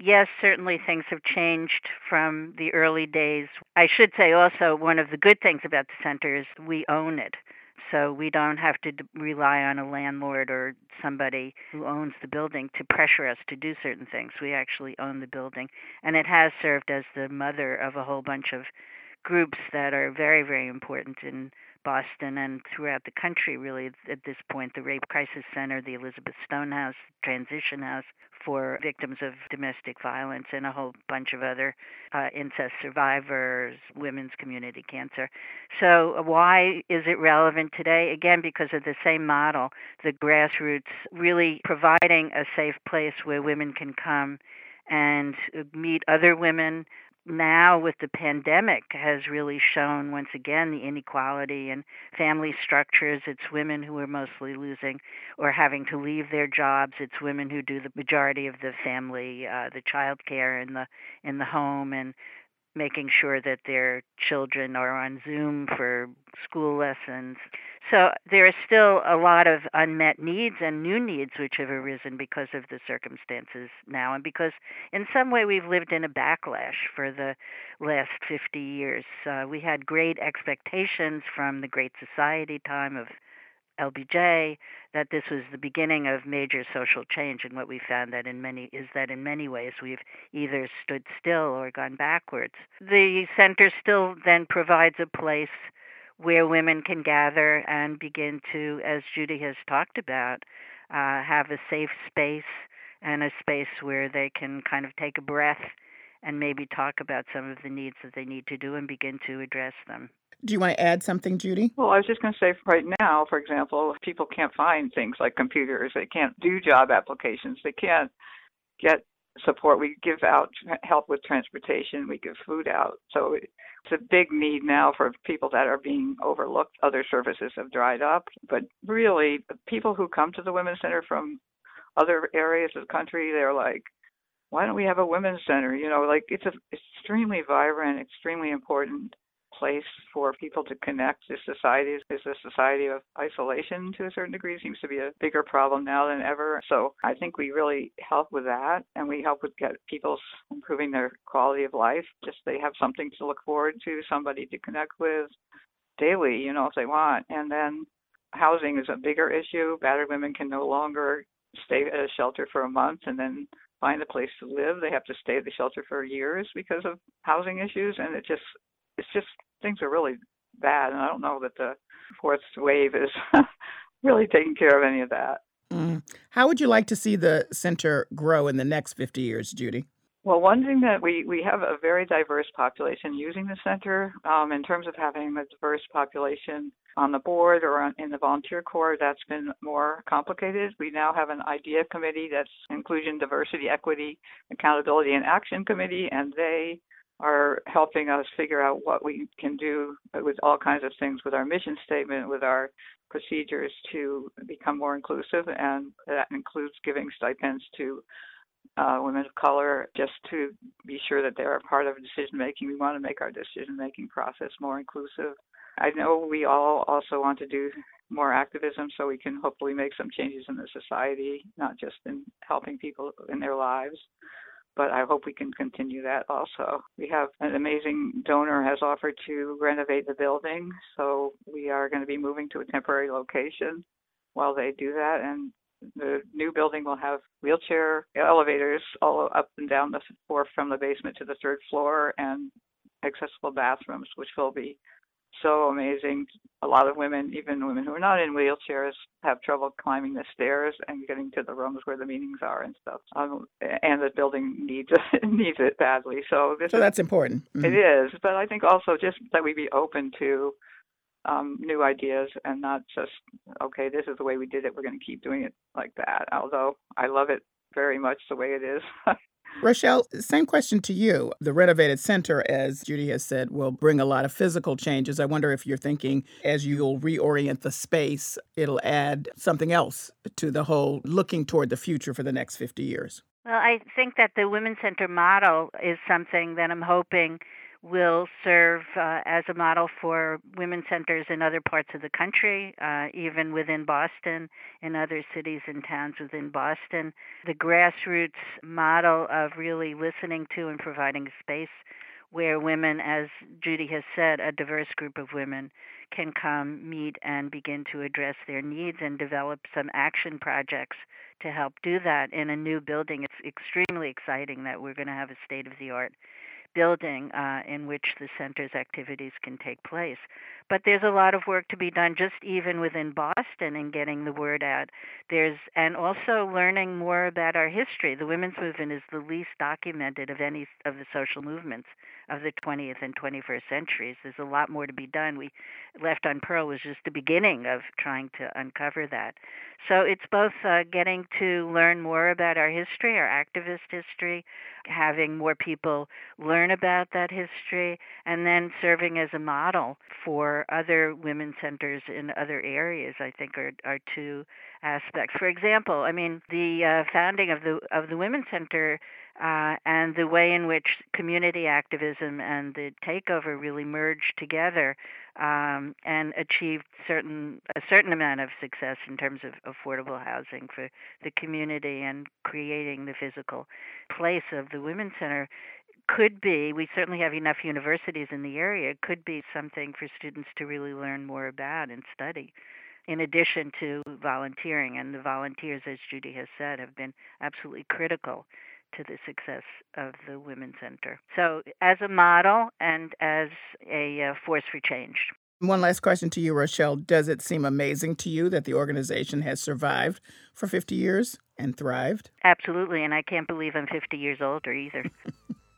yes, certainly things have changed from the early days. I should say also one of the good things about the center is we own it. So we don't have to rely on a landlord or somebody who owns the building to pressure us to do certain things. We actually own the building. And it has served as the mother of a whole bunch of groups that are very, very important in Boston and throughout the country, really, at this point. The Rape Crisis Center, the Elizabeth Stone House, Transition House, for victims of domestic violence and a whole bunch of other uh, incest survivors, women's community cancer. So, why is it relevant today? Again, because of the same model, the grassroots really providing a safe place where women can come and meet other women, now with the pandemic has really shown once again the inequality in family structures. It's women who are mostly losing or having to leave their jobs. It's women who do the majority of the family, uh, the child care in the in the home, and making sure that their children are on Zoom for school lessons. So there are still a lot of unmet needs and new needs which have arisen because of the circumstances now, and because in some way we've lived in a backlash for the last 50 years. Uh, we had great expectations from the Great Society time of LBJ that this was the beginning of major social change and what we found that in many is that in many ways we've either stood still or gone backwards. The center still then provides a place where women can gather and begin to as Judy has talked about uh, have a safe space and a space where they can kind of take a breath and maybe talk about some of the needs that they need to do and begin to address them. Do you want to add something, Judy? Well, I was just going to say right now, for example, people can't find things like computers, they can't do job applications, they can't get support. We give out help with transportation, we give food out. So it's a big need now for people that are being overlooked. Other services have dried up, but really, people who come to the Women's Center from other areas of the country, they're like, why don't we have a women's center? You know, like it's a extremely vibrant, extremely important place for people to connect. This society is a society of isolation to a certain degree. Seems to be a bigger problem now than ever. So I think we really help with that, and we help with get people's improving their quality of life. Just they have something to look forward to, somebody to connect with daily, you know, if they want. And then housing is a bigger issue. Battered women can no longer stay at a shelter for a month and then find a place to live. They have to stay at the shelter for years because of housing issues, and it just it's just things are really bad, and I don't know that the fourth wave is really taking care of any of that. Mm. How would you like to see the center grow in the next 50 years, Judy? Well, one thing that we, we have a very diverse population using the center um, in terms of having a diverse population on the board or on, in the volunteer corps, that's been more complicated. We now have an idea committee that's inclusion, diversity, equity, accountability, and action committee, and they are helping us figure out what we can do with all kinds of things with our mission statement, with our procedures to become more inclusive, and that includes giving stipends to uh, women of color just to be sure that they're a part of decision making. We want to make our decision making process more inclusive. I know we all also want to do more activism so we can hopefully make some changes in the society, not just in helping people in their lives but I hope we can continue that also. We have an amazing donor has offered to renovate the building, so we are going to be moving to a temporary location while they do that and the new building will have wheelchair elevators all up and down the floor from the basement to the third floor and accessible bathrooms which will be so amazing. A lot of women, even women who are not in wheelchairs, have trouble climbing the stairs and getting to the rooms where the meetings are and stuff. Um, and the building needs needs it badly. So this so that's important. Mm-hmm. It is, but I think also just that we be open to um, new ideas and not just okay, this is the way we did it. We're going to keep doing it like that. Although I love it very much the way it is. Rochelle, same question to you. The renovated center, as Judy has said, will bring a lot of physical changes. I wonder if you're thinking as you'll reorient the space, it'll add something else to the whole looking toward the future for the next 50 years. Well, I think that the Women's Center model is something that I'm hoping will serve uh, as a model for women's centers in other parts of the country, uh, even within Boston, in other cities and towns within Boston. The grassroots model of really listening to and providing space where women, as Judy has said, a diverse group of women can come, meet, and begin to address their needs and develop some action projects to help do that in a new building. It's extremely exciting that we're going to have a state of the art building uh, in which the center's activities can take place. But there's a lot of work to be done just even within Boston in getting the word out. There's and also learning more about our history. The women's movement is the least documented of any of the social movements of the 20th and 21st centuries. There's a lot more to be done. We Left on Pearl was just the beginning of trying to uncover that. So it's both uh, getting to learn more about our history, our activist history, having more people learn about that history, and then serving as a model for other women's centers in other areas. I think are are two aspects. For example, I mean the uh, founding of the of the Women's Center uh, and the way in which community activism and the takeover really merged together um, and achieved certain a certain amount of success in terms of affordable housing for the community and creating the physical place of the women's center could be we certainly have enough universities in the area could be something for students to really learn more about and study in addition to volunteering. And the volunteers as judy has said have been absolutely critical to the success of the Women's Center. So, as a model and as a uh, force for change. One last question to you, Rochelle. Does it seem amazing to you that the organization has survived for 50 years and thrived? Absolutely, and I can't believe I'm 50 years older either.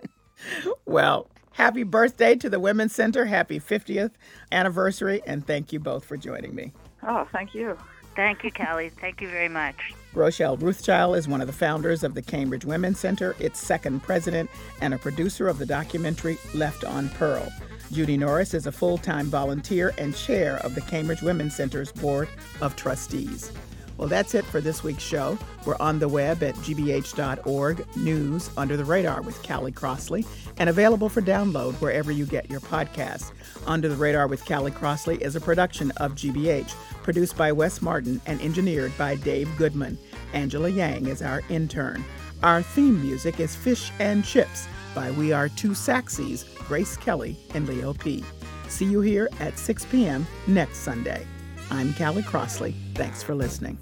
well, happy birthday to the Women's Center. Happy 50th anniversary, and thank you both for joining me. Oh, thank you. Thank you, Callie. Thank you very much. Rochelle Ruthchild is one of the founders of the Cambridge Women's Center, its second president, and a producer of the documentary Left on Pearl. Judy Norris is a full time volunteer and chair of the Cambridge Women's Center's Board of Trustees. Well, that's it for this week's show. We're on the web at gbh.org, news under the radar with Callie Crossley, and available for download wherever you get your podcasts. Under the Radar with Callie Crossley is a production of GBH, produced by Wes Martin and engineered by Dave Goodman. Angela Yang is our intern. Our theme music is Fish and Chips by We Are Two Saxies, Grace Kelly and Leo P. See you here at 6 p.m. next Sunday. I'm Callie Crossley. Thanks for listening.